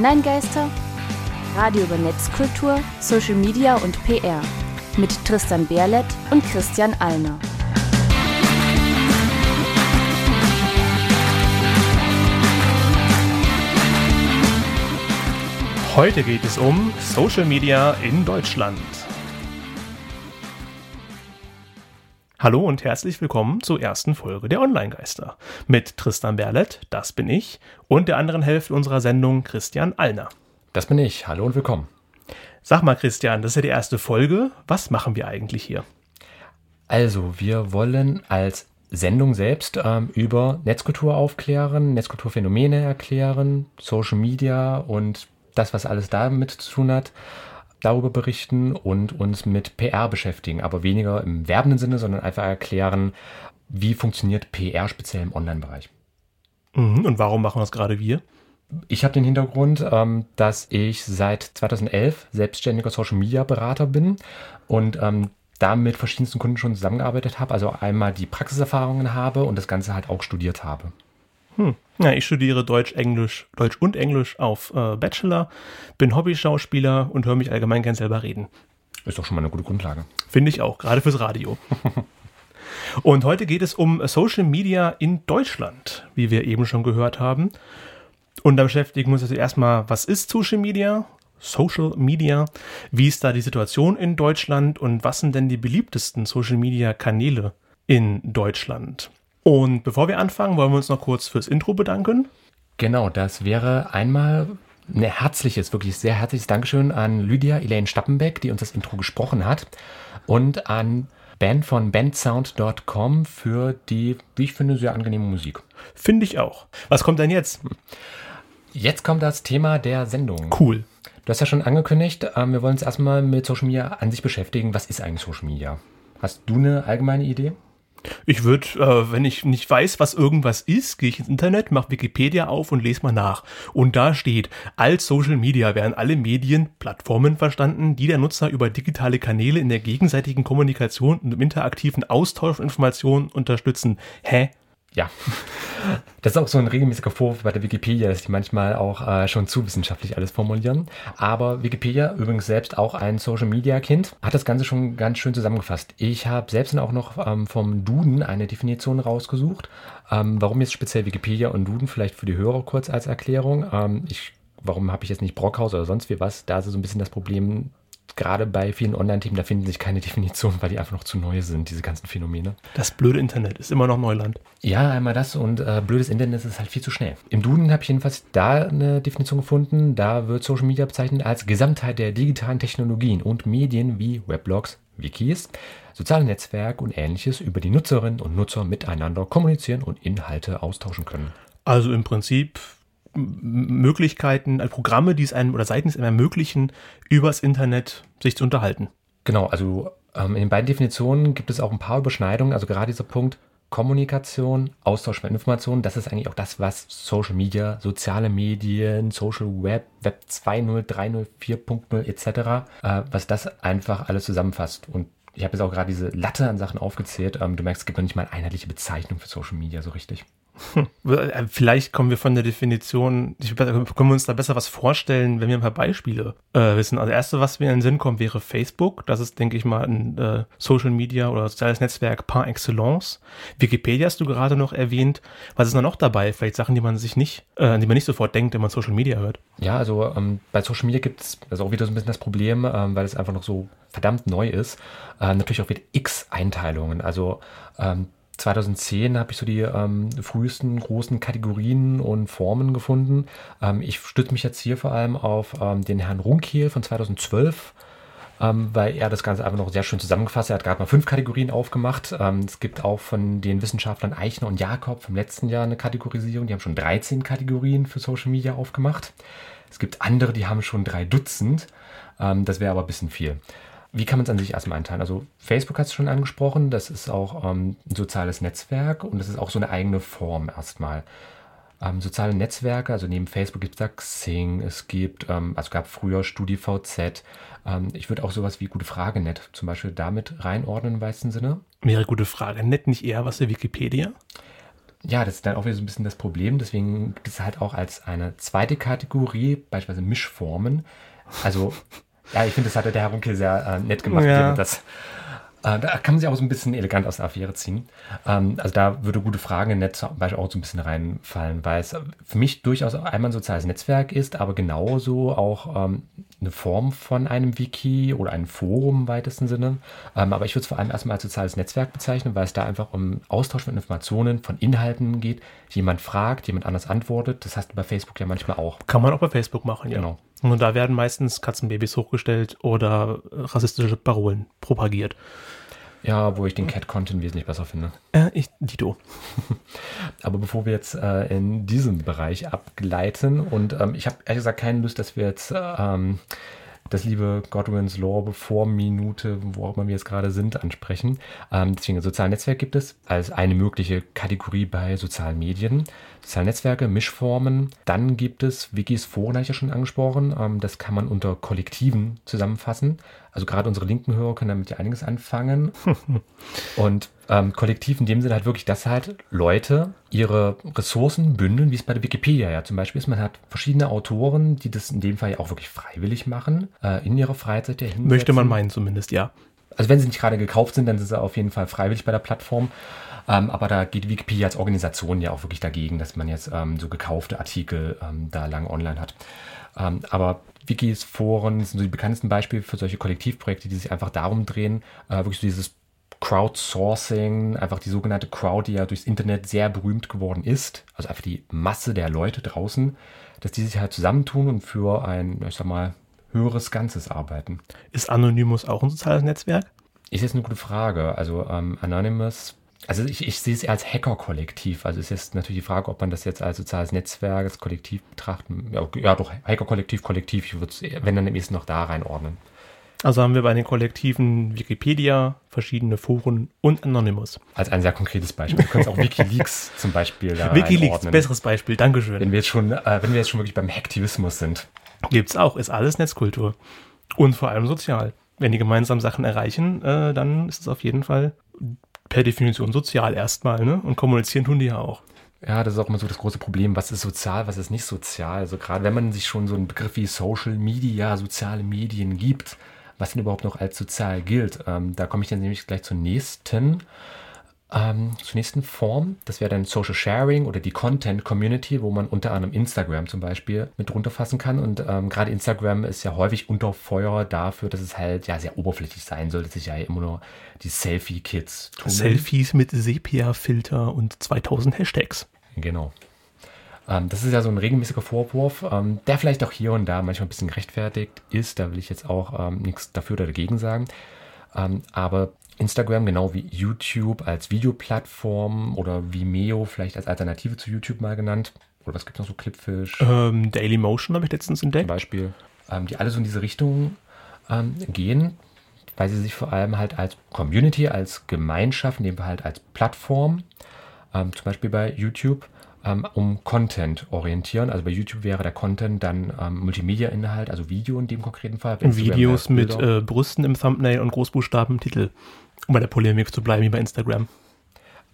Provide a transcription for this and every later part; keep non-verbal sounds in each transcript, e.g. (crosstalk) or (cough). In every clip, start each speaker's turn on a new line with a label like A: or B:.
A: Online-Geister? Radio über Netzkultur, Social Media und PR mit Tristan Berlet und Christian Alner.
B: Heute geht es um Social Media in Deutschland. Hallo und herzlich willkommen zur ersten Folge der Online-Geister mit Tristan Berlet, das bin ich, und der anderen Hälfte unserer Sendung Christian Allner.
C: Das bin ich. Hallo und willkommen.
B: Sag mal, Christian, das ist ja die erste Folge. Was machen wir eigentlich hier?
C: Also, wir wollen als Sendung selbst ähm, über Netzkultur aufklären, Netzkulturphänomene erklären, Social Media und das, was alles damit zu tun hat darüber berichten und uns mit PR beschäftigen, aber weniger im werbenden Sinne, sondern einfach erklären, wie funktioniert PR speziell im Online-Bereich.
B: Mhm, und warum machen das gerade wir?
C: Ich habe den Hintergrund, ähm, dass ich seit 2011 selbstständiger Social-Media-Berater bin und ähm, da mit verschiedensten Kunden schon zusammengearbeitet habe, also einmal die Praxiserfahrungen habe und das Ganze halt auch studiert habe.
B: Hm. Ja, ich studiere Deutsch, Englisch, Deutsch und Englisch auf äh, Bachelor, bin Hobby-Schauspieler und höre mich allgemein gern selber reden.
C: Ist doch schon mal eine gute Grundlage.
B: Finde ich auch, gerade fürs Radio. (laughs) und heute geht es um Social Media in Deutschland, wie wir eben schon gehört haben. Und da beschäftigen wir uns also erstmal, was ist Social Media? Social Media, wie ist da die Situation in Deutschland und was sind denn die beliebtesten Social Media Kanäle in Deutschland? Und bevor wir anfangen, wollen wir uns noch kurz fürs Intro bedanken.
C: Genau, das wäre einmal ein herzliches, wirklich sehr herzliches Dankeschön an Lydia Elaine Stappenbeck, die uns das Intro gesprochen hat. Und an Ben von bandsound.com für die, wie ich finde, sehr angenehme Musik.
B: Finde ich auch. Was kommt denn jetzt?
C: Jetzt kommt das Thema der Sendung.
B: Cool.
C: Du hast ja schon angekündigt, ähm, wir wollen uns erstmal mit Social Media an sich beschäftigen. Was ist eigentlich Social Media? Hast du eine allgemeine Idee?
B: Ich würde, äh, wenn ich nicht weiß, was irgendwas ist, gehe ich ins Internet, mache Wikipedia auf und lese mal nach. Und da steht, als Social Media werden alle Medien Plattformen verstanden, die der Nutzer über digitale Kanäle in der gegenseitigen Kommunikation und im interaktiven Austausch von Informationen unterstützen. Hä?
C: Ja, (laughs) das ist auch so ein regelmäßiger Vorwurf bei der Wikipedia, dass die manchmal auch äh, schon zu wissenschaftlich alles formulieren. Aber Wikipedia, übrigens selbst auch ein Social-Media-Kind, hat das Ganze schon ganz schön zusammengefasst. Ich habe selbst dann auch noch ähm, vom Duden eine Definition rausgesucht. Ähm, warum jetzt speziell Wikipedia und Duden, vielleicht für die Hörer kurz als Erklärung. Ähm, ich warum habe ich jetzt nicht Brockhaus oder sonst wie was? Da ist so ein bisschen das Problem, gerade bei vielen Online-Themen, da finden sich keine (laughs) Definitionen, weil die einfach noch zu neu sind, diese ganzen Phänomene.
B: Das blöde Internet ist immer noch Neuland.
C: Ja, einmal das und äh, blödes Internet ist halt viel zu schnell. Im Duden habe ich jedenfalls da eine Definition gefunden. Da wird Social Media bezeichnet als Gesamtheit der digitalen Technologien und Medien wie Weblogs, Wikis, soziale Netzwerke und ähnliches, über die Nutzerinnen und Nutzer miteinander kommunizieren und Inhalte austauschen können.
B: Also im Prinzip Möglichkeiten, also Programme, die es einem oder Seiten es einem ermöglichen, übers Internet sich zu unterhalten.
C: Genau, also ähm, in den beiden Definitionen gibt es auch ein paar Überschneidungen. Also gerade dieser Punkt Kommunikation, Austausch von Informationen, das ist eigentlich auch das, was Social Media, soziale Medien, Social Web, Web 2.0, 3.0, 4.0 etc., äh, was das einfach alles zusammenfasst. Und ich habe jetzt auch gerade diese Latte an Sachen aufgezählt. Ähm, du merkst, es gibt noch nicht mal eine einheitliche Bezeichnung für Social Media so richtig. (laughs)
B: Vielleicht kommen wir von der Definition, können wir uns da besser was vorstellen, wenn wir ein paar Beispiele äh, wissen. Also, das erste, was mir in den Sinn kommt, wäre Facebook. Das ist, denke ich mal, ein äh, Social Media oder soziales Netzwerk par excellence. Wikipedia hast du gerade noch erwähnt. Was ist da noch dabei? Vielleicht Sachen, die man sich nicht, äh, die man nicht sofort denkt, wenn man Social Media hört.
C: Ja, also ähm, bei Social Media gibt es also auch wieder so ein bisschen das Problem, ähm, weil es einfach noch so verdammt neu ist, äh, natürlich auch wieder X-Einteilungen. Also ähm, 2010 habe ich so die ähm, frühesten großen Kategorien und Formen gefunden. Ähm, ich stütze mich jetzt hier vor allem auf ähm, den Herrn Runkehl von 2012, ähm, weil er das Ganze einfach noch sehr schön zusammengefasst hat. Er hat gerade mal fünf Kategorien aufgemacht. Ähm, es gibt auch von den Wissenschaftlern Eichner und Jakob vom letzten Jahr eine Kategorisierung. Die haben schon 13 Kategorien für Social Media aufgemacht. Es gibt andere, die haben schon drei Dutzend. Ähm, das wäre aber ein bisschen viel. Wie kann man es an sich erstmal einteilen? Also Facebook hat es schon angesprochen, das ist auch ähm, ein soziales Netzwerk und das ist auch so eine eigene Form erstmal. Ähm, soziale Netzwerke, also neben Facebook gibt es da Xing, es gibt, ähm, also gab früher StudiVZ. Ähm, ich würde auch sowas wie Gute Frage Net zum Beispiel damit reinordnen im weitesten Sinne.
B: Wäre Gute Frage Net nicht eher was für Wikipedia?
C: ja, das ist dann auch wieder so ein bisschen das Problem. Deswegen gibt es halt auch als eine zweite Kategorie, beispielsweise Mischformen. Also, ja, ich finde, das hat der Herr Runke sehr äh, nett gemacht,
B: Ja.
C: das äh, da kann man sich auch so ein bisschen elegant aus der Affäre ziehen. Ähm, also da würde gute Fragen in Netz zum Beispiel auch so ein bisschen reinfallen, weil es für mich durchaus einmal ein soziales Netzwerk ist, aber genauso auch ähm, eine Form von einem Wiki oder ein Forum im weitesten Sinne. Ähm, aber ich würde es vor allem erstmal als soziales Netzwerk bezeichnen, weil es da einfach um Austausch von Informationen, von Inhalten geht. Jemand fragt, jemand anders antwortet. Das hast du bei Facebook ja manchmal auch.
B: Kann man auch bei Facebook machen, ja.
C: Genau.
B: Und da werden meistens Katzenbabys hochgestellt oder rassistische Parolen propagiert.
C: Ja, wo ich den Cat-Content wesentlich besser finde.
B: Äh, ich, Dito. (laughs)
C: Aber bevor wir jetzt äh, in diesem Bereich abgleiten und ähm, ich habe ehrlich gesagt keine Lust, dass wir jetzt ähm, das liebe Godwin's Law bevor Minute, wo auch immer wir jetzt gerade sind, ansprechen. Ähm, deswegen, soziale Netzwerk gibt es als eine mögliche Kategorie bei sozialen Medien. Soziale Netzwerke, Mischformen. Dann gibt es Wikis, Foren, habe ich ja schon angesprochen. Ähm, das kann man unter Kollektiven zusammenfassen. Also gerade unsere linken Hörer können damit ja einiges anfangen. (laughs) Und ähm, Kollektiv in dem Sinne halt wirklich, dass halt Leute ihre Ressourcen bündeln, wie es bei der Wikipedia ja zum Beispiel ist. Man hat verschiedene Autoren, die das in dem Fall ja auch wirklich freiwillig machen, äh, in ihrer Freizeit ja hinsetzen.
B: Möchte man meinen zumindest, ja.
C: Also wenn sie nicht gerade gekauft sind, dann sind sie auf jeden Fall freiwillig bei der Plattform. Ähm, aber da geht Wikipedia als Organisation ja auch wirklich dagegen, dass man jetzt ähm, so gekaufte Artikel ähm, da lang online hat. Ähm, aber Wikis, Foren sind so die bekanntesten Beispiele für solche Kollektivprojekte, die sich einfach darum drehen, äh, wirklich so dieses Crowdsourcing, einfach die sogenannte Crowd, die ja durchs Internet sehr berühmt geworden ist, also einfach die Masse der Leute draußen, dass die sich halt zusammentun und für ein, ich sag mal, höheres Ganzes arbeiten.
B: Ist Anonymous auch ein soziales Netzwerk?
C: Ist jetzt eine gute Frage. Also ähm, Anonymous, also ich, ich sehe es eher als Hacker-Kollektiv. Also ist jetzt natürlich die Frage, ob man das jetzt als soziales Netzwerk, als Kollektiv betrachten. Ja, ja doch, Hacker-Kollektiv, Kollektiv. Ich würde es, wenn dann am ehesten noch da reinordnen.
B: Also haben wir bei den Kollektiven Wikipedia, verschiedene Foren und Anonymous.
C: Als ein sehr konkretes Beispiel. Du kannst auch Wikileaks zum Beispiel da (laughs)
B: Wikileaks, besseres Beispiel, Dankeschön.
C: Wenn wir jetzt schon, äh, wenn wir jetzt schon wirklich beim Hacktivismus sind.
B: Gibt's auch, ist alles Netzkultur. Und vor allem sozial. Wenn die gemeinsam Sachen erreichen, äh, dann ist es auf jeden Fall per Definition sozial erstmal, ne? Und kommunizieren tun die ja auch.
C: Ja, das ist auch immer so das große Problem. Was ist sozial, was ist nicht sozial? Also gerade wenn man sich schon so einen Begriff wie Social Media, soziale Medien gibt, was denn überhaupt noch als sozial gilt, ähm, da komme ich dann nämlich gleich zur nächsten, ähm, zur nächsten Form. Das wäre dann Social Sharing oder die Content Community, wo man unter anderem Instagram zum Beispiel mit drunter fassen kann. Und ähm, gerade Instagram ist ja häufig unter Feuer dafür, dass es halt ja sehr oberflächlich sein soll, dass sich ja immer nur die Selfie-Kids tun.
B: Selfies mit Sepia-Filter und 2000 Hashtags.
C: Genau. Ähm, das ist ja so ein regelmäßiger Vorwurf, ähm, der vielleicht auch hier und da manchmal ein bisschen gerechtfertigt ist. Da will ich jetzt auch ähm, nichts dafür oder dagegen sagen. Ähm, aber Instagram, genau wie YouTube als Videoplattform oder Vimeo vielleicht als Alternative zu YouTube mal genannt. Oder was gibt es noch so? Clipfish
B: Ähm, Daily Motion habe ich letztens
C: zum
B: entdeckt.
C: Beispiel. Ähm, die alle so in diese Richtung ähm, gehen, weil sie sich vor allem halt als Community, als Gemeinschaft, in dem Fall halt als Plattform, ähm, zum Beispiel bei YouTube, ähm, um Content orientieren. Also bei YouTube wäre der Content dann ähm, Multimedia-Inhalt, also Video in dem konkreten Fall. Instagram
B: Videos mit äh, Brüsten im Thumbnail und Großbuchstaben im Titel. Um bei der Polemik zu bleiben wie bei Instagram.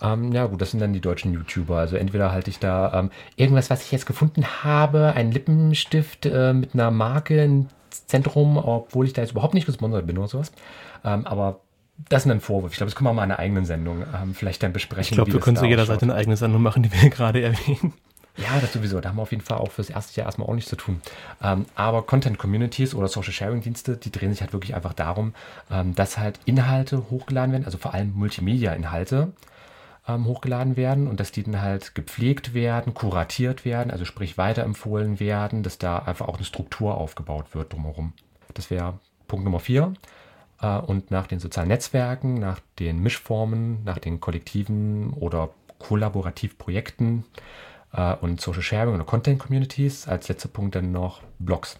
C: Ähm, ja gut, das sind dann die deutschen YouTuber. Also entweder halte ich da ähm, irgendwas, was ich jetzt gefunden habe, ein Lippenstift äh, mit einer Marke ins Zentrum, obwohl ich da jetzt überhaupt nicht gesponsert bin oder sowas. Ähm, aber das ist ein Vorwurf. Ich glaube, das können wir mal in einer eigenen Sendung ähm, vielleicht dann besprechen.
B: Ich glaube, wir können zu jeder. Seite eine eigene Sendung machen, die wir (laughs) gerade erwähnen.
C: Ja, das sowieso. Da haben wir auf jeden Fall auch fürs erste Jahr erstmal auch nichts zu tun. Ähm, aber Content Communities oder Social Sharing Dienste, die drehen sich halt wirklich einfach darum, ähm, dass halt Inhalte hochgeladen werden, also vor allem Multimedia-Inhalte ähm, hochgeladen werden und dass die dann halt gepflegt werden, kuratiert werden, also sprich weiterempfohlen werden, dass da einfach auch eine Struktur aufgebaut wird drumherum. Das wäre Punkt Nummer vier. Äh, und nach den sozialen Netzwerken, nach den Mischformen, nach den kollektiven oder Kollaborativprojekten äh, und Social Sharing oder Content Communities. Als letzter Punkt dann noch Blogs.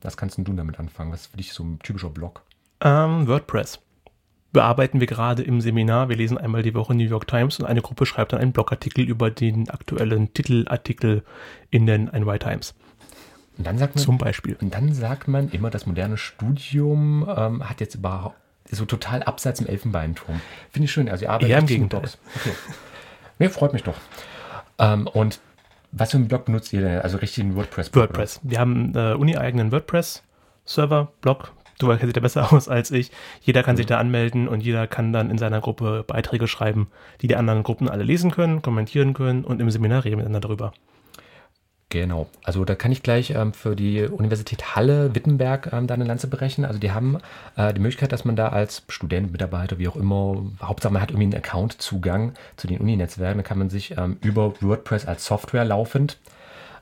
C: Was kannst du damit anfangen? Was ist für dich so ein typischer Blog?
B: Ähm, WordPress. Bearbeiten wir gerade im Seminar. Wir lesen einmal die Woche New York Times und eine Gruppe schreibt dann einen Blogartikel über den aktuellen Titelartikel in den NY Times.
C: Und dann sagt man,
B: Zum Beispiel.
C: und dann sagt man immer, das moderne Studium ähm, hat jetzt überhaupt so total abseits im Elfenbeinturm. Finde ich schön. Also ihr arbeitet
B: Eher im Gegenteil.
C: Okay. Nee, freut mich doch. Ähm, und was für einen Blog benutzt ihr denn? Also richtigen WordPress-Blog?
B: WordPress. Wir haben äh, uni-eigenen WordPress-Server, Blog. Du kennst dich da besser aus als ich. Jeder kann sich da anmelden und jeder kann dann in seiner Gruppe Beiträge schreiben, die die anderen Gruppen alle lesen können, kommentieren können und im Seminar reden miteinander darüber.
C: Genau. Also da kann ich gleich ähm, für die Universität Halle Wittenberg ähm, da eine Lanze berechnen. Also die haben äh, die Möglichkeit, dass man da als Student, Mitarbeiter, wie auch immer, Hauptsache man hat irgendwie einen Account-Zugang zu den Uni-Netzwerken. Da kann man sich ähm, über WordPress als Software laufend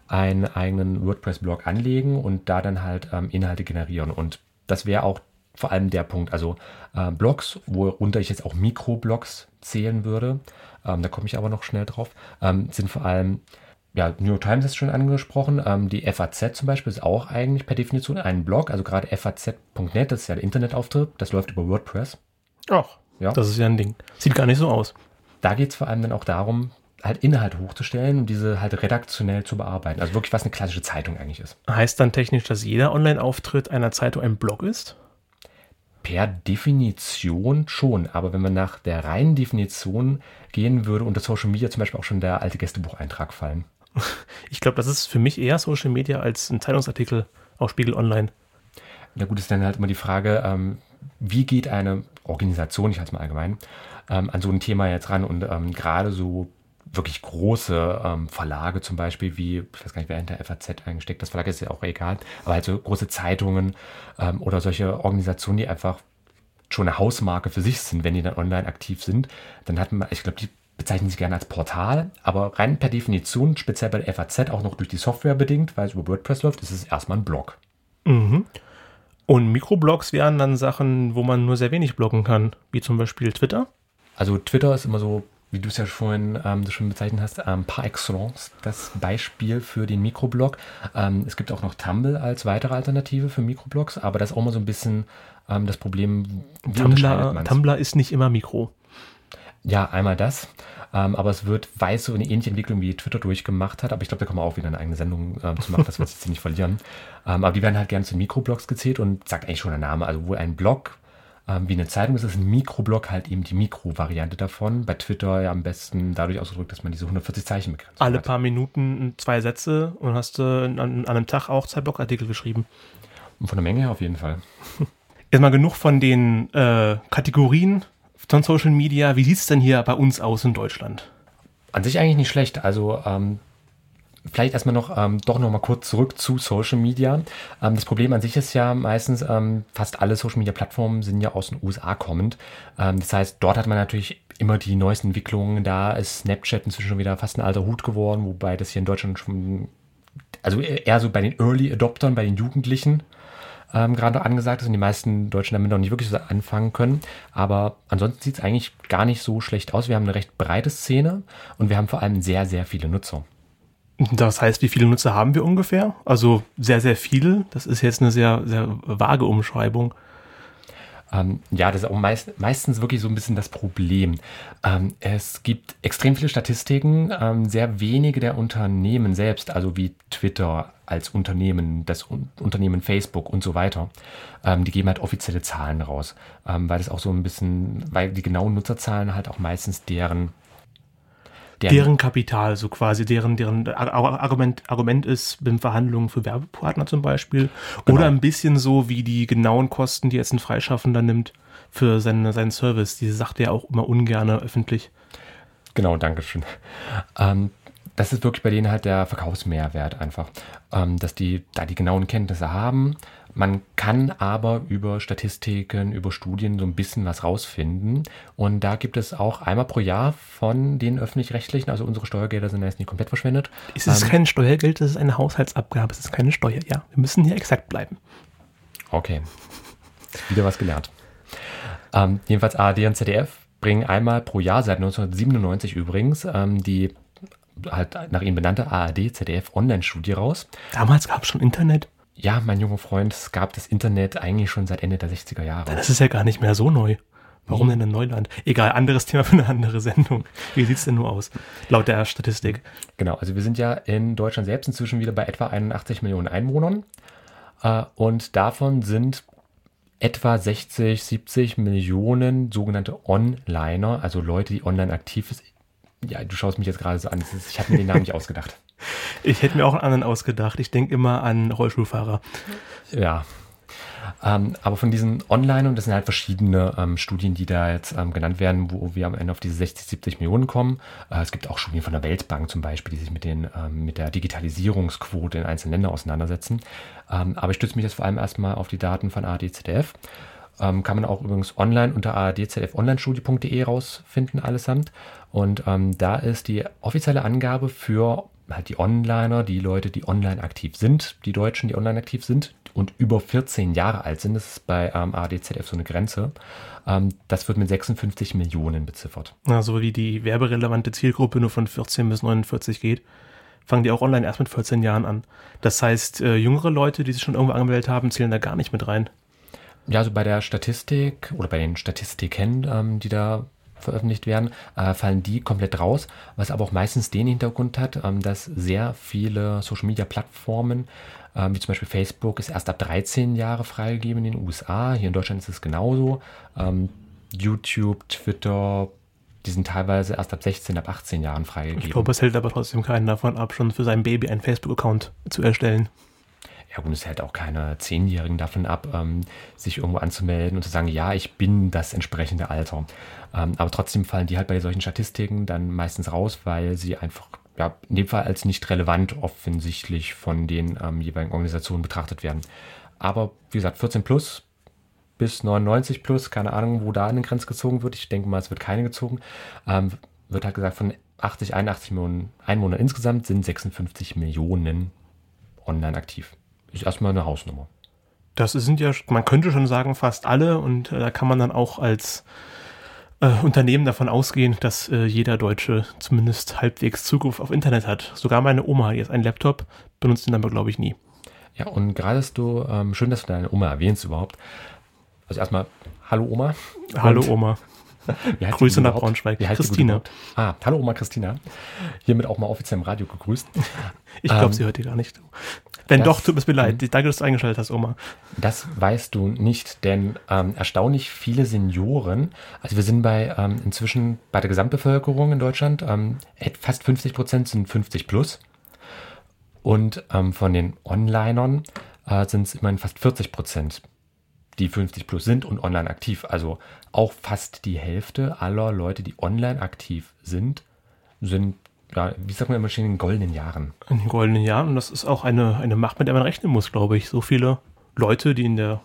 C: einen eigenen WordPress-Blog anlegen und da dann halt ähm, Inhalte generieren. Und das wäre auch vor allem der Punkt. Also äh, Blogs, worunter ich jetzt auch Mikroblogs zählen würde, ähm, da komme ich aber noch schnell drauf, ähm, sind vor allem ja, New York Times ist schon angesprochen. Ähm, die FAZ zum Beispiel ist auch eigentlich per Definition ein Blog. Also gerade FAZ.net, das ist ja der Internetauftritt, das läuft über WordPress.
B: Ach, ja. das ist ja ein Ding. Sieht gar nicht so aus.
C: Da geht es vor allem dann auch darum, halt Inhalte hochzustellen und diese halt redaktionell zu bearbeiten. Also wirklich, was eine klassische Zeitung eigentlich ist.
B: Heißt dann technisch, dass jeder Online-Auftritt einer Zeitung ein Blog ist?
C: Per Definition schon, aber wenn man nach der reinen Definition gehen würde, unter Social Media zum Beispiel auch schon der alte Gästebucheintrag fallen.
B: Ich glaube, das ist für mich eher Social Media als ein Zeitungsartikel auf Spiegel Online.
C: Na gut, ist dann halt immer die Frage, ähm, wie geht eine Organisation, ich halte es mal allgemein, ähm, an so ein Thema jetzt ran und ähm, gerade so wirklich große ähm, Verlage zum Beispiel, wie, ich weiß gar nicht, wer hinter FAZ eingesteckt, das Verlag ist ja auch egal, aber halt so große Zeitungen ähm, oder solche Organisationen, die einfach schon eine Hausmarke für sich sind, wenn die dann online aktiv sind, dann hat man, ich glaube, die bezeichnen sich gerne als Portal, aber rein per Definition, speziell bei der FAZ, auch noch durch die Software bedingt, weil es über WordPress läuft, ist es erstmal ein Blog.
B: Mhm. Und Mikroblogs wären dann Sachen, wo man nur sehr wenig bloggen kann, wie zum Beispiel Twitter?
C: Also Twitter ist immer so, wie du es ja vorhin ähm, schon bezeichnet hast, ähm, par excellence das Beispiel für den Mikroblog. Ähm, es gibt auch noch Tumblr als weitere Alternative für Mikroblogs, aber das ist auch mal so ein bisschen ähm, das Problem.
B: Tumblr, Tumblr ist nicht immer Mikro.
C: Ja, einmal das. Ähm, aber es wird, weiß so eine ähnliche Entwicklung wie Twitter durchgemacht hat. Aber ich glaube, da kann man auch wieder eine eigene Sendung ähm, zu machen, dass wir es jetzt nicht verlieren. Ähm, aber die werden halt gerne zu Mikroblogs gezählt und sagt eigentlich schon der Name. Also wo ein Blog ähm, wie eine Zeitung ist, ist ein Mikroblog halt eben die Mikro-Variante davon. Bei Twitter ja am besten dadurch ausgedrückt, dass man diese 140 Zeichen begrenzt.
B: Alle hat. paar Minuten zwei Sätze und hast du äh, an, an einem Tag auch zwei Blogartikel geschrieben.
C: Und von der Menge her auf jeden Fall.
B: Jetzt mal genug von den äh, Kategorien von Social Media. Wie sieht es denn hier bei uns aus in Deutschland?
C: An sich eigentlich nicht schlecht. Also ähm, vielleicht erstmal noch ähm, doch noch mal kurz zurück zu Social Media. Ähm, das Problem an sich ist ja meistens, ähm, fast alle Social Media Plattformen sind ja aus den USA kommend. Ähm, das heißt, dort hat man natürlich immer die neuesten Entwicklungen. Da ist Snapchat inzwischen schon wieder fast ein alter Hut geworden, wobei das hier in Deutschland schon, also eher so bei den Early Adoptern, bei den Jugendlichen ähm, gerade angesagt ist und die meisten Deutschen damit noch nicht wirklich so anfangen können. Aber ansonsten sieht es eigentlich gar nicht so schlecht aus. Wir haben eine recht breite Szene und wir haben vor allem sehr, sehr viele Nutzer.
B: Das heißt, wie viele Nutzer haben wir ungefähr? Also sehr, sehr viele. Das ist jetzt eine sehr, sehr vage Umschreibung.
C: Ähm, ja, das ist auch meist, meistens wirklich so ein bisschen das Problem. Ähm, es gibt extrem viele Statistiken, ähm, sehr wenige der Unternehmen selbst, also wie Twitter als Unternehmen, das Unternehmen Facebook und so weiter, ähm, die geben halt offizielle Zahlen raus, ähm, weil das auch so ein bisschen, weil die genauen Nutzerzahlen halt auch meistens deren
B: deren, deren Kapital, so quasi, deren, deren Argument, Argument ist in Verhandlungen für Werbepartner zum Beispiel. Genau. Oder ein bisschen so wie die genauen Kosten, die jetzt ein Freischaffender nimmt für seine, seinen Service. Diese sagt er auch immer ungern öffentlich.
C: Genau, Dankeschön. Ähm, das ist wirklich bei denen halt der Verkaufsmehrwert einfach, ähm, dass die da die genauen Kenntnisse haben, man kann aber über Statistiken, über Studien so ein bisschen was rausfinden. Und da gibt es auch einmal pro Jahr von den öffentlich-rechtlichen, also unsere Steuergelder sind jetzt nicht komplett verschwendet.
B: Es ist ähm, kein Steuergeld, es ist eine Haushaltsabgabe, es ist keine Steuer. Ja, wir müssen hier exakt bleiben.
C: Okay. Wieder was gelernt. Ähm, jedenfalls ARD und ZDF bringen einmal pro Jahr, seit 1997 übrigens, ähm, die halt nach ihnen benannte ARD-ZDF Online-Studie raus.
B: Damals gab es schon Internet
C: ja, mein junger Freund, es gab das Internet eigentlich schon seit Ende der 60er Jahre.
B: Das ist ja gar nicht mehr so neu. Warum nee. denn ein Neuland? Egal, anderes Thema für eine andere Sendung. Wie sieht es denn nur aus, laut der Statistik?
C: Genau, also wir sind ja in Deutschland selbst inzwischen wieder bei etwa 81 Millionen Einwohnern. Äh, und davon sind etwa 60, 70 Millionen sogenannte Onliner, also Leute, die online aktiv Ja, du schaust mich jetzt gerade so an. Ich habe mir den Namen nicht ausgedacht. (laughs)
B: Ich hätte mir auch einen anderen ausgedacht. Ich denke immer an Rollstuhlfahrer.
C: Ja, ähm, aber von diesen Online, und das sind halt verschiedene ähm, Studien, die da jetzt ähm, genannt werden, wo wir am Ende auf diese 60, 70 Millionen kommen. Äh, es gibt auch Studien von der Weltbank zum Beispiel, die sich mit, den, ähm, mit der Digitalisierungsquote in einzelnen Ländern auseinandersetzen. Ähm, aber ich stütze mich jetzt vor allem erstmal auf die Daten von ADZDF. Ähm, kann man auch übrigens online unter adzfonlinestudie.de rausfinden, allesamt. Und da ist die offizielle Angabe für halt die Onliner, die Leute, die online aktiv sind, die Deutschen, die online aktiv sind, und über 14 Jahre alt sind. Das ist bei ähm, ADZF so eine Grenze. Ähm, das wird mit 56 Millionen beziffert.
B: Also wie die werberelevante Zielgruppe nur von 14 bis 49 geht, fangen die auch online erst mit 14 Jahren an. Das heißt, äh, jüngere Leute, die sich schon irgendwo angemeldet haben, zählen da gar nicht mit rein.
C: Ja, also bei der Statistik oder bei den Statistiken, ähm, die da veröffentlicht werden, äh, fallen die komplett raus, was aber auch meistens den Hintergrund hat, ähm, dass sehr viele Social-Media-Plattformen ähm, wie zum Beispiel Facebook, ist erst ab 13 Jahre freigegeben in den USA. Hier in Deutschland ist es genauso. Ähm, YouTube, Twitter, die sind teilweise erst ab 16, ab 18 Jahren freigegeben.
B: Ich glaube, es hält aber trotzdem keinen davon ab, schon für sein Baby einen Facebook-Account zu erstellen.
C: Ja gut, es hält auch keine Zehnjährigen davon ab, ähm, sich irgendwo anzumelden und zu sagen, ja, ich bin das entsprechende Alter. Ähm, aber trotzdem fallen die halt bei solchen Statistiken dann meistens raus, weil sie einfach ja, in dem Fall als nicht relevant offensichtlich von den ähm, jeweiligen Organisationen betrachtet werden. Aber wie gesagt, 14 plus bis 99 plus, keine Ahnung, wo da eine Grenze gezogen wird. Ich denke mal, es wird keine gezogen. Ähm, wird halt gesagt, von 80, 81 Millionen Einwohnern insgesamt sind 56 Millionen online aktiv. Ist erstmal eine Hausnummer.
B: Das sind ja, man könnte schon sagen, fast alle und äh, da kann man dann auch als äh, Unternehmen davon ausgehen, dass äh, jeder Deutsche zumindest halbwegs Zugriff auf Internet hat. Sogar meine Oma, die jetzt einen Laptop, benutzt den aber, glaube ich, nie.
C: Ja, und gerade ist du, ähm, schön, dass du deine Oma erwähnst überhaupt. Also erstmal, hallo Oma.
B: Hallo Oma. Grüße nach Braunschweig.
C: Christina. Ah, hallo Oma Christina. Hiermit auch mal offiziell im Radio gegrüßt. (laughs)
B: Ich glaube, ähm, sie hört dir gar nicht. Wenn das, doch, tut mir leid. Danke, dass du eingeschaltet hast, Oma.
C: Das weißt du nicht, denn ähm, erstaunlich viele Senioren, also wir sind bei ähm, inzwischen bei der Gesamtbevölkerung in Deutschland, ähm, fast 50 Prozent sind 50 plus. Und ähm, von den Onlinern äh, sind es immerhin fast 40 Prozent die 50 plus sind und online aktiv. Also auch fast die Hälfte aller Leute, die online aktiv sind, sind, ja, wie sagt man immer schön, in den goldenen Jahren.
B: In den goldenen Jahren. Und das ist auch eine, eine Macht, mit der man rechnen muss, glaube ich. So viele Leute, die (laughs) in der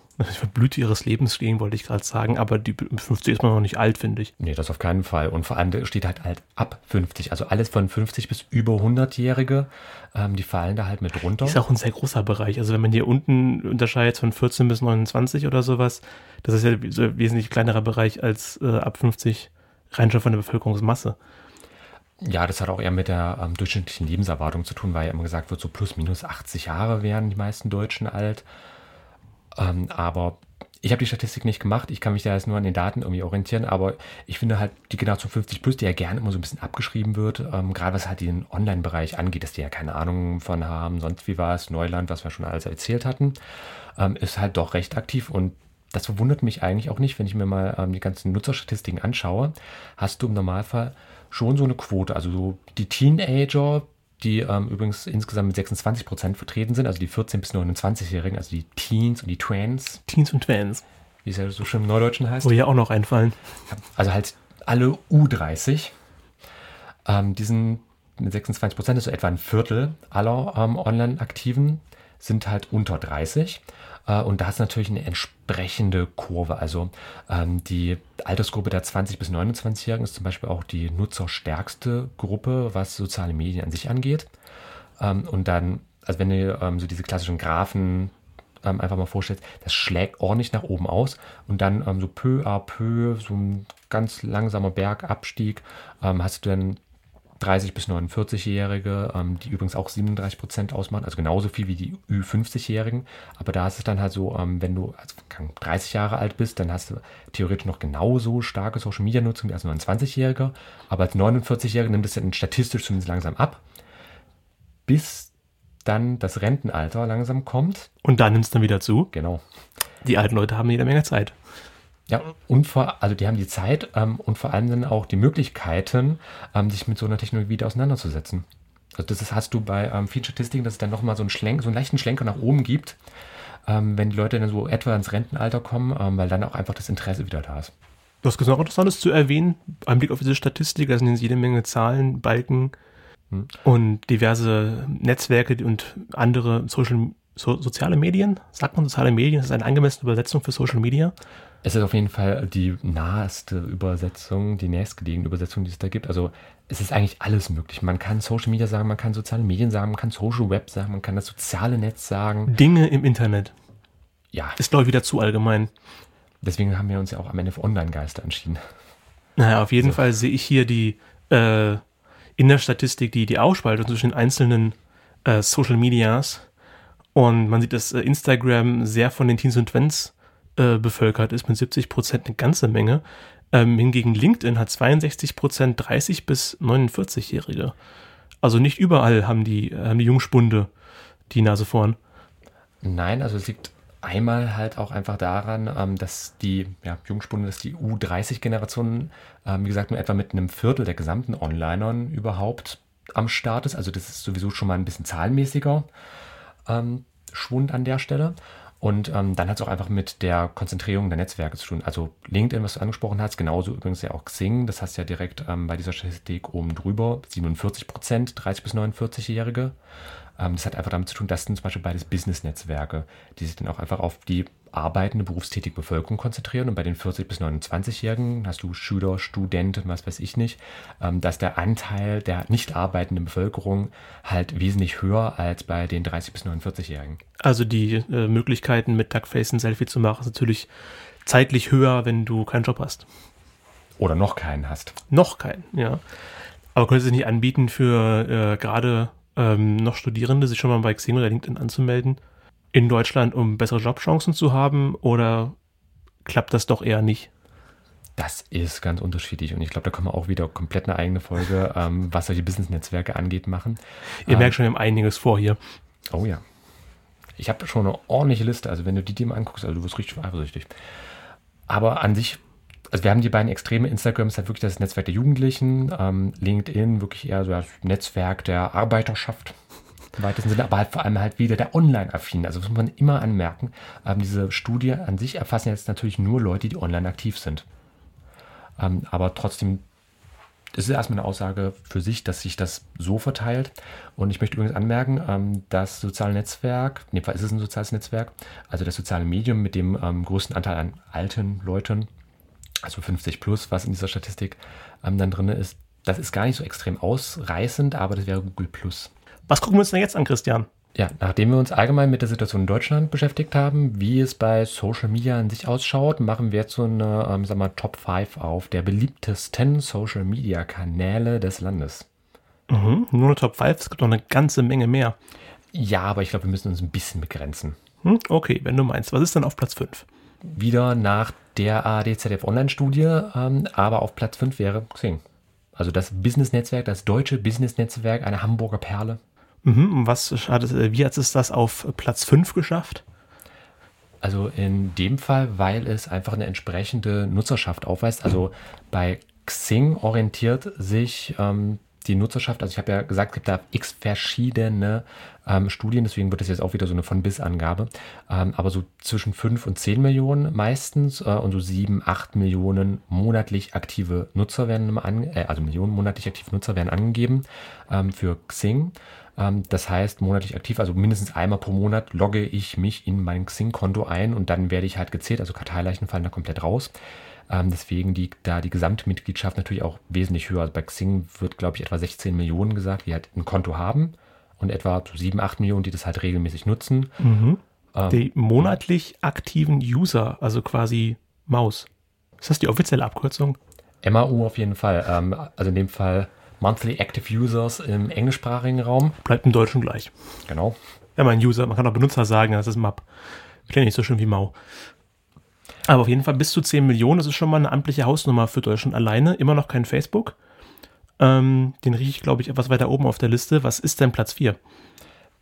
B: Blüte ihres Lebens stehen, wollte ich gerade sagen, aber die 50 ist man noch nicht alt, finde ich.
C: Nee, das auf keinen Fall. Und vor allem steht halt alt ab 50. Also alles von 50 bis über 100-Jährige, ähm, die fallen da halt mit runter.
B: Ist auch ein sehr großer Bereich. Also wenn man hier unten unterscheidet von 14 bis 29 oder sowas, das ist ja ein wesentlich kleinerer Bereich als äh, ab 50 rein schon von der Bevölkerungsmasse.
C: Ja, das hat auch eher mit der ähm, durchschnittlichen Lebenserwartung zu tun, weil ja immer gesagt wird, so plus minus 80 Jahre wären die meisten Deutschen alt. Ähm, aber ich habe die Statistik nicht gemacht, ich kann mich da jetzt nur an den Daten irgendwie orientieren, aber ich finde halt die Generation 50 Plus, die ja gerne immer so ein bisschen abgeschrieben wird, ähm, gerade was halt den Online-Bereich angeht, dass die ja keine Ahnung von haben, sonst wie war es, Neuland, was wir schon alles erzählt hatten, ähm, ist halt doch recht aktiv. Und das verwundert mich eigentlich auch nicht, wenn ich mir mal ähm, die ganzen Nutzerstatistiken anschaue, hast du im Normalfall schon so eine Quote, also so die Teenager, die ähm, übrigens insgesamt mit 26 Prozent vertreten sind, also die 14- bis 29-Jährigen, also die Teens und die Twans.
B: Teens und Twans.
C: Wie es ja so schön im Neudeutschen heißt.
B: Wo ja auch noch einfallen.
C: Also halt alle U30. Ähm, diesen mit 26 Prozent, ist so etwa ein Viertel aller ähm, Online-Aktiven, sind halt unter 30. Äh, und da ist natürlich eine entsprechende Kurve. Also ähm, die Altersgruppe der 20- bis 29-Jährigen ist zum Beispiel auch die nutzerstärkste Gruppe, was soziale Medien an sich angeht. Ähm, und dann, also wenn du ähm, so diese klassischen Graphen einfach mal vorstellst, das schlägt ordentlich nach oben aus und dann ähm, so peu à peu, so ein ganz langsamer Bergabstieg, ähm, hast du dann 30 bis 49-Jährige, ähm, die übrigens auch 37 Prozent ausmachen, also genauso viel wie die Ü50-Jährigen. Aber da ist es dann halt so, ähm, wenn du also 30 Jahre alt bist, dann hast du theoretisch noch genauso starke Social-Media-Nutzung wie als 29-Jähriger. Aber als 49-Jähriger nimmt es dann statistisch zumindest langsam ab, bis dann das Rentenalter langsam kommt.
B: Und dann nimmt es dann wieder zu.
C: Genau.
B: Die alten Leute haben jede Menge Zeit.
C: Ja, und vor, also die haben die Zeit ähm, und vor allem dann auch die Möglichkeiten, ähm, sich mit so einer Technologie wieder auseinanderzusetzen. Also das ist, hast du bei ähm, vielen Statistiken, dass es dann nochmal so einen, Schlenk, so einen leichten Schlenker nach oben gibt, ähm, wenn die Leute dann so etwa ins Rentenalter kommen, ähm, weil dann auch einfach das Interesse wieder da ist.
B: Was noch Interessantes zu erwähnen, ein Blick auf diese Statistik, da sind jetzt jede Menge Zahlen, Balken hm. und diverse Netzwerke und andere Social, so, soziale Medien. Sagt man soziale Medien? Das ist eine angemessene Übersetzung für Social Media.
C: Es ist auf jeden Fall die naheste Übersetzung, die nächstgelegene Übersetzung, die es da gibt. Also es ist eigentlich alles möglich. Man kann Social Media sagen, man kann soziale Medien sagen, man kann Social Web sagen, man kann das soziale Netz sagen.
B: Dinge im Internet.
C: Ja.
B: Ist, glaube ich, wieder zu allgemein.
C: Deswegen haben wir uns ja auch am Ende für Online-Geister entschieden.
B: Naja, auf jeden so. Fall sehe ich hier die äh, in der Statistik die, die Ausspaltung zwischen den einzelnen äh, Social Medias. Und man sieht, dass äh, Instagram sehr von den Teens und Twents äh, bevölkert ist mit 70 Prozent eine ganze Menge. Ähm, hingegen LinkedIn hat 62 Prozent 30 bis 49-Jährige. Also nicht überall haben die, haben die Jungspunde die Nase vorn.
C: Nein, also es liegt einmal halt auch einfach daran, ähm, dass die ja, Jungspunde, dass die U30-Generation, ähm, wie gesagt, nur etwa mit einem Viertel der gesamten Onlinern überhaupt am Start ist. Also das ist sowieso schon mal ein bisschen zahlenmäßiger ähm, Schwund an der Stelle. Und ähm, dann hat es auch einfach mit der Konzentrierung der Netzwerke zu tun. Also LinkedIn, was du angesprochen hast, genauso übrigens ja auch Xing. Das hast du ja direkt ähm, bei dieser Statistik oben drüber. 47 Prozent, 30 bis 49-Jährige. Ähm, das hat einfach damit zu tun, dass sind zum Beispiel beides Business-Netzwerke, die sich dann auch einfach auf die arbeitende, berufstätige Bevölkerung konzentrieren. Und bei den 40- bis 29-Jährigen hast du Schüler, Studenten, was weiß ich nicht, ähm, dass der Anteil der nicht arbeitenden Bevölkerung halt wesentlich höher als bei den 30- bis 49-Jährigen.
B: Also die äh, Möglichkeiten mit Duckface ein Selfie zu machen, ist natürlich zeitlich höher, wenn du keinen Job hast.
C: Oder noch keinen hast.
B: Noch keinen, ja. Aber könntest du nicht anbieten für äh, gerade ähm, noch Studierende, sich schon mal bei Xing oder LinkedIn anzumelden? in Deutschland, um bessere Jobchancen zu haben oder klappt das doch eher nicht?
C: Das ist ganz unterschiedlich und ich glaube, da können wir auch wieder komplett eine eigene Folge, (laughs) ähm, was solche Business-Netzwerke angeht, machen.
B: Ihr ähm, merkt schon, wir haben einiges vor hier.
C: Oh ja. Ich habe schon eine ordentliche Liste, also wenn du die dir mal anguckst, also du wirst richtig eifersüchtig. Aber an sich, also wir haben die beiden Extreme. Instagram ist halt wirklich das Netzwerk der Jugendlichen, ähm, LinkedIn wirklich eher so das Netzwerk der Arbeiterschaft, im weitesten Sinne, aber halt vor allem halt wieder der Online-affin. Also das muss man immer anmerken. Ähm, diese Studie an sich erfassen jetzt natürlich nur Leute, die online aktiv sind. Ähm, aber trotzdem ist erstmal eine Aussage für sich, dass sich das so verteilt. Und ich möchte übrigens anmerken, ähm, das soziale Netzwerk, in dem Fall ist es ein soziales Netzwerk, also das soziale Medium mit dem ähm, größten Anteil an alten Leuten, also 50 plus, was in dieser Statistik ähm, dann drin ist, das ist gar nicht so extrem ausreißend, aber das wäre Google Plus.
B: Was gucken wir uns denn jetzt an, Christian?
C: Ja, nachdem wir uns allgemein mit der Situation in Deutschland beschäftigt haben, wie es bei Social Media an sich ausschaut, machen wir jetzt so eine ähm, sag mal, Top 5 auf der beliebtesten Social Media Kanäle des Landes.
B: Mhm, nur eine Top 5, es gibt noch eine ganze Menge mehr.
C: Ja, aber ich glaube, wir müssen uns ein bisschen begrenzen.
B: Hm, okay, wenn du meinst. Was ist denn auf Platz 5?
C: Wieder nach der ADZF Online-Studie, ähm, aber auf Platz 5 wäre Xing. Also das Business-Netzwerk, das deutsche Business-Netzwerk, eine Hamburger Perle.
B: Mhm, was hat es, äh, wie hat es das auf Platz 5 geschafft?
C: Also in dem Fall, weil es einfach eine entsprechende Nutzerschaft aufweist. Also bei Xing orientiert sich ähm, die Nutzerschaft, also ich habe ja gesagt, es gibt da x verschiedene ähm, Studien, deswegen wird das jetzt auch wieder so eine von bis Angabe, ähm, aber so zwischen 5 und 10 Millionen meistens äh, und so 7, 8 Millionen monatlich aktive Nutzer werden, äh, also Millionen monatlich aktive Nutzer werden angegeben ähm, für Xing. Ähm, das heißt, monatlich aktiv, also mindestens einmal pro Monat logge ich mich in mein Xing-Konto ein und dann werde ich halt gezählt, also Karteileichen fallen da komplett raus. Ähm, deswegen liegt da die Gesamtmitgliedschaft natürlich auch wesentlich höher. Also bei Xing wird, glaube ich, etwa 16 Millionen gesagt, die halt ein Konto haben und etwa so 7, 8 Millionen, die das halt regelmäßig nutzen.
B: Mhm. Ähm, die monatlich aktiven User, also quasi Maus. Ist das die offizielle Abkürzung?
C: MAU auf jeden Fall. Ähm, also in dem Fall Monthly Active Users im englischsprachigen Raum.
B: Bleibt im Deutschen gleich.
C: Genau.
B: Ja, mein User, man kann auch Benutzer sagen, das ist MAP. Klingt nicht so schön wie Mau. Aber auf jeden Fall bis zu 10 Millionen, das ist schon mal eine amtliche Hausnummer für Deutschland alleine. Immer noch kein Facebook. Ähm, den rieche ich, glaube ich, etwas weiter oben auf der Liste. Was ist denn Platz 4?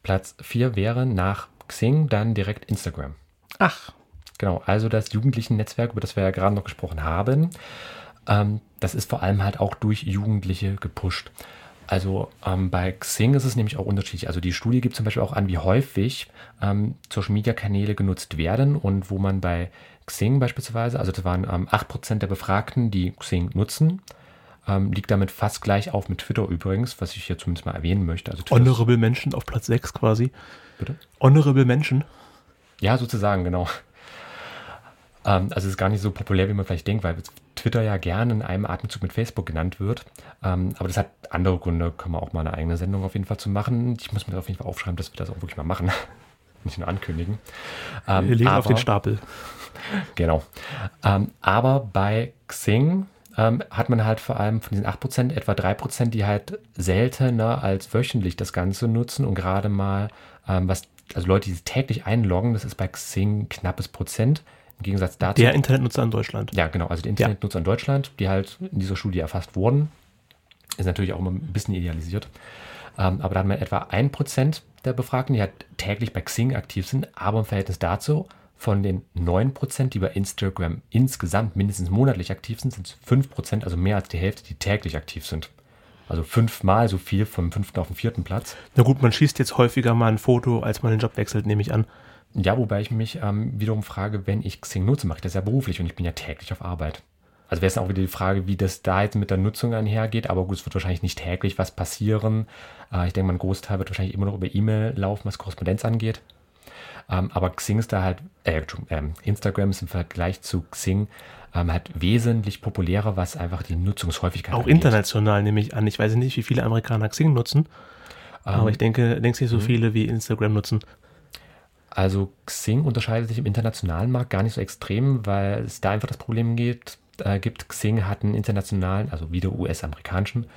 C: Platz 4 wäre nach Xing dann direkt Instagram.
B: Ach.
C: Genau, also das Jugendlichen-Netzwerk, über das wir ja gerade noch gesprochen haben, ähm, das ist vor allem halt auch durch Jugendliche gepusht. Also ähm, bei Xing ist es nämlich auch unterschiedlich. Also die Studie gibt zum Beispiel auch an, wie häufig ähm, Social-Media-Kanäle genutzt werden und wo man bei Xing beispielsweise, also das waren ähm, 8% der Befragten, die Xing nutzen, ähm, liegt damit fast gleich auf mit Twitter übrigens, was ich hier zumindest mal erwähnen möchte. Also
B: Honorable Menschen auf Platz 6 quasi.
C: Bitte?
B: Honorable Menschen.
C: Ja, sozusagen, genau. (laughs) Ähm, also es ist gar nicht so populär, wie man vielleicht denkt, weil Twitter ja gerne in einem Atemzug mit Facebook genannt wird. Ähm, aber das hat andere Gründe, können wir auch mal eine eigene Sendung auf jeden Fall zu machen. Ich muss mir auf jeden Fall aufschreiben, dass wir das auch wirklich mal machen. (laughs) nicht nur ankündigen.
B: Ähm, wir legen aber, auf den Stapel.
C: Genau. Ähm, aber bei Xing ähm, hat man halt vor allem von diesen 8% etwa 3%, die halt seltener als wöchentlich das Ganze nutzen und gerade mal, ähm, was, also Leute, die täglich einloggen, das ist bei Xing knappes Prozent. Im Gegensatz dazu.
B: Der Internetnutzer in Deutschland.
C: Ja, genau. Also die Internetnutzer ja. in Deutschland, die halt in dieser Studie erfasst wurden, ist natürlich auch immer ein bisschen idealisiert. Ähm, aber da hat man etwa 1% der Befragten, die halt täglich bei Xing aktiv sind, aber im Verhältnis dazu von den 9%, die bei Instagram insgesamt mindestens monatlich aktiv sind, sind es 5%, also mehr als die Hälfte, die täglich aktiv sind. Also fünfmal so viel vom fünften auf den vierten Platz.
B: Na gut, man schießt jetzt häufiger mal ein Foto, als man den Job wechselt, nehme ich an.
C: Ja, wobei ich mich ähm, wiederum frage, wenn ich Xing nutze, mache ich das ja beruflich und ich bin ja täglich auf Arbeit. Also wäre es auch wieder die Frage, wie das da jetzt mit der Nutzung einhergeht. Aber gut, es wird wahrscheinlich nicht täglich was passieren. Äh, ich denke, mein Großteil wird wahrscheinlich immer noch über E-Mail laufen, was Korrespondenz angeht. Ähm, aber Xing ist da halt, äh, ähm, Instagram ist im Vergleich zu Xing ähm, halt wesentlich populärer, was einfach die Nutzungshäufigkeit
B: Auch angeht. international nehme ich an. Ich weiß nicht, wie viele Amerikaner Xing nutzen. Ähm, aber ich denke, denkst nicht so mhm. viele wie Instagram nutzen.
C: Also Xing unterscheidet sich im internationalen Markt gar nicht so extrem, weil es da einfach das Problem geht, äh, gibt. Xing hat einen internationalen, also wieder US-amerikanischen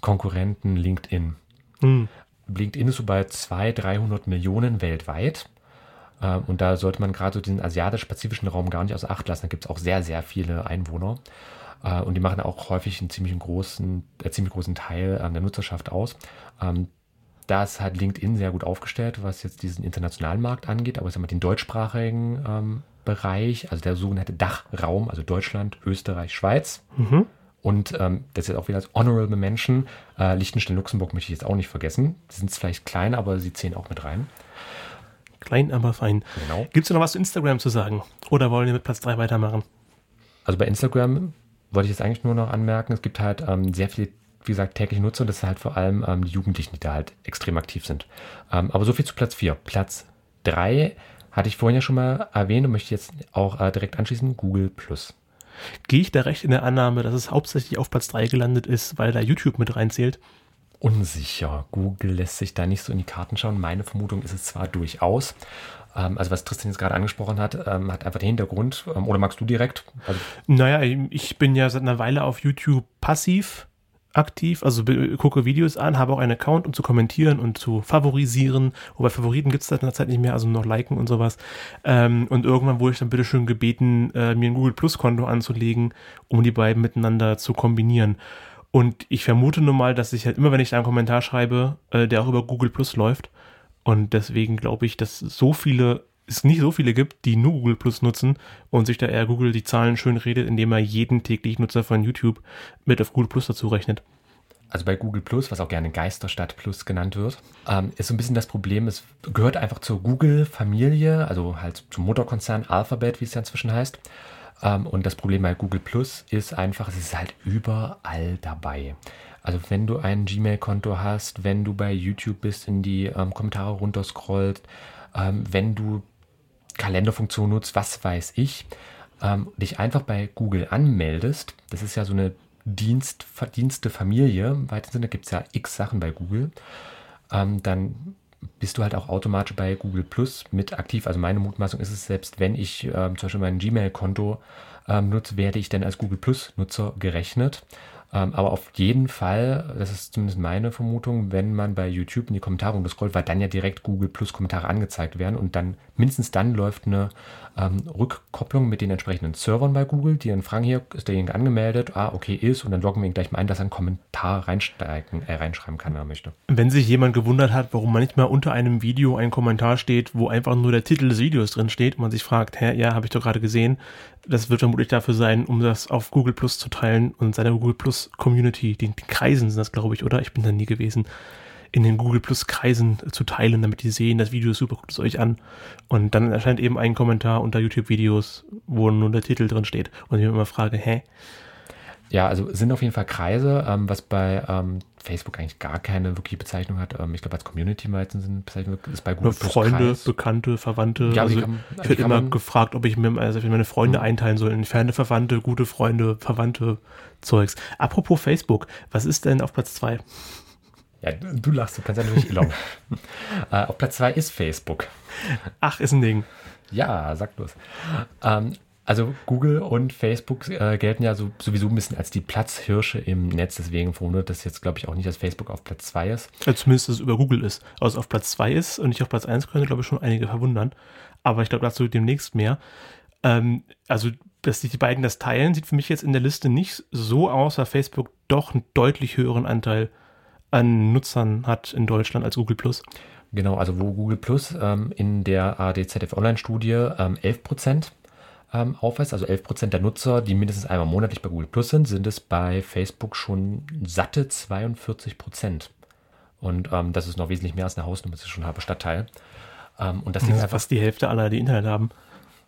C: Konkurrenten LinkedIn. Mhm. LinkedIn ist so bei 200, 300 Millionen weltweit. Äh, und da sollte man gerade so den asiatisch-pazifischen Raum gar nicht außer Acht lassen. Da gibt es auch sehr, sehr viele Einwohner. Äh, und die machen auch häufig einen ziemlich großen, äh, ziemlich großen Teil äh, der Nutzerschaft aus. Ähm, da ist halt LinkedIn sehr gut aufgestellt, was jetzt diesen internationalen Markt angeht, aber ich sag mal, den deutschsprachigen ähm, Bereich, also der sogenannte Dachraum, also Deutschland, Österreich, Schweiz. Mhm. Und ähm, das ist auch wieder als Honorable Menschen. Äh, Liechtenstein, Luxemburg möchte ich jetzt auch nicht vergessen. Die sind vielleicht klein, aber sie zählen auch mit rein.
B: Klein, aber fein. Genau. Gibt es noch was zu Instagram zu sagen? Oder wollen wir mit Platz 3 weitermachen?
C: Also bei Instagram wollte ich jetzt eigentlich nur noch anmerken, es gibt halt ähm, sehr viele, wie gesagt, tägliche Nutzer und das sind halt vor allem ähm, die Jugendlichen, die da halt extrem aktiv sind. Ähm, aber so viel zu Platz 4. Platz 3 hatte ich vorhin ja schon mal erwähnt und möchte jetzt auch äh, direkt anschließen, Google Plus.
B: Gehe ich da recht in der Annahme, dass es hauptsächlich auf Platz 3 gelandet ist, weil da YouTube mit reinzählt?
C: Unsicher. Google lässt sich da nicht so in die Karten schauen. Meine Vermutung ist es zwar durchaus. Ähm, also was Tristan jetzt gerade angesprochen hat, ähm, hat einfach den Hintergrund. Ähm, oder magst du direkt?
B: Also naja, ich bin ja seit einer Weile auf YouTube passiv aktiv, also gucke Videos an, habe auch einen Account, um zu kommentieren und zu favorisieren. Wobei Favoriten gibt es seit einer Zeit nicht mehr, also noch liken und sowas. Ähm, und irgendwann wurde ich dann bitte schön gebeten, äh, mir ein Google Plus Konto anzulegen, um die beiden miteinander zu kombinieren. Und ich vermute nun mal, dass ich halt immer, wenn ich da einen Kommentar schreibe, äh, der auch über Google Plus läuft. Und deswegen glaube ich, dass so viele, es nicht so viele gibt, die nur Google Plus nutzen und sich da eher Google die Zahlen schön redet, indem er jeden täglichen Nutzer von YouTube mit auf Google Plus dazu rechnet.
C: Also bei Google Plus, was auch gerne Geisterstadt Plus genannt wird, ähm, ist so ein bisschen das Problem, es gehört einfach zur Google-Familie, also halt zum Mutterkonzern Alphabet, wie es ja inzwischen heißt. Ähm, und das Problem bei Google Plus ist einfach, es ist halt überall dabei. Also wenn du ein Gmail-Konto hast, wenn du bei YouTube bist, in die ähm, Kommentare runterscrollst, ähm, wenn du Kalenderfunktion nutzt, was weiß ich, ähm, dich einfach bei Google anmeldest, das ist ja so eine Dienst, Familie, im weitesten Sinne gibt es ja x Sachen bei Google, ähm, dann bist du halt auch automatisch bei Google Plus mit aktiv. Also meine Mutmaßung ist es, selbst wenn ich ähm, zum Beispiel mein Gmail-Konto ähm, nutze, werde ich dann als Google Plus-Nutzer gerechnet. Ähm, aber auf jeden Fall, das ist zumindest meine Vermutung, wenn man bei YouTube in die Kommentare scrollt, weil dann ja direkt Google Plus Kommentare angezeigt werden und dann mindestens dann läuft eine ähm, Rückkopplung mit den entsprechenden Servern bei Google, die dann fragen, hier ist derjenige angemeldet, ah, okay, ist und dann loggen wir ihn gleich mal ein, dass er einen Kommentar reinsteigen, äh, reinschreiben kann, wenn er möchte.
B: Wenn sich jemand gewundert hat, warum manchmal unter einem Video ein Kommentar steht, wo einfach nur der Titel des Videos drin steht und man sich fragt, hä, ja, habe ich doch gerade gesehen, das wird vermutlich dafür sein, um das auf Google Plus zu teilen und seine Google Plus Community, den Kreisen sind das, glaube ich, oder? Ich bin da nie gewesen, in den Google Plus Kreisen zu teilen, damit die sehen, das Video ist super, guckt es euch an. Und dann erscheint eben ein Kommentar unter YouTube-Videos, wo nur der Titel drin steht. Und ich mir immer frage, hä?
C: Ja, also sind auf jeden Fall Kreise, ähm, was bei ähm, Facebook eigentlich gar keine wirkliche Bezeichnung hat. Ähm, ich glaube, als Community meistens sind Bezeichnung ist bei Google
B: Plus Freunde, Kreis. Bekannte, Verwandte. Ja, also kann, ich werde immer gefragt, ob ich mir also ich meine Freunde mhm. einteilen soll in entfernte Verwandte, gute Freunde, Verwandte, Zeugs. Apropos Facebook, was ist denn auf Platz 2?
C: Ja, du lachst, du kannst ja natürlich Elon. (laughs) äh, auf Platz 2 ist Facebook.
B: Ach, ist ein Ding.
C: Ja, sag bloß. Ähm, also Google und Facebook äh, gelten ja so, sowieso ein bisschen als die Platzhirsche im Netz. Deswegen verwundert das jetzt, glaube ich, auch nicht, dass Facebook auf Platz 2 ist.
B: Also zumindest, dass es über Google ist. Also auf Platz 2 ist und nicht auf Platz 1 können, glaube ich, schon einige verwundern. Aber ich glaube, dazu demnächst mehr. Ähm, also, dass sich die beiden das teilen, sieht für mich jetzt in der Liste nicht so aus, weil Facebook doch einen deutlich höheren Anteil an Nutzern hat in Deutschland als Google Plus.
C: Genau, also wo Google Plus ähm, in der ADZF Online-Studie ähm, 11 Prozent ähm, aufweist, also 11 Prozent der Nutzer, die mindestens einmal monatlich bei Google Plus sind, sind es bei Facebook schon satte 42 Prozent. Und ähm, das ist noch wesentlich mehr als eine Hausnummer, das ist schon ein halber Stadtteil.
B: Ähm, und das, das ist einfach fast die Hälfte aller, die Internet haben.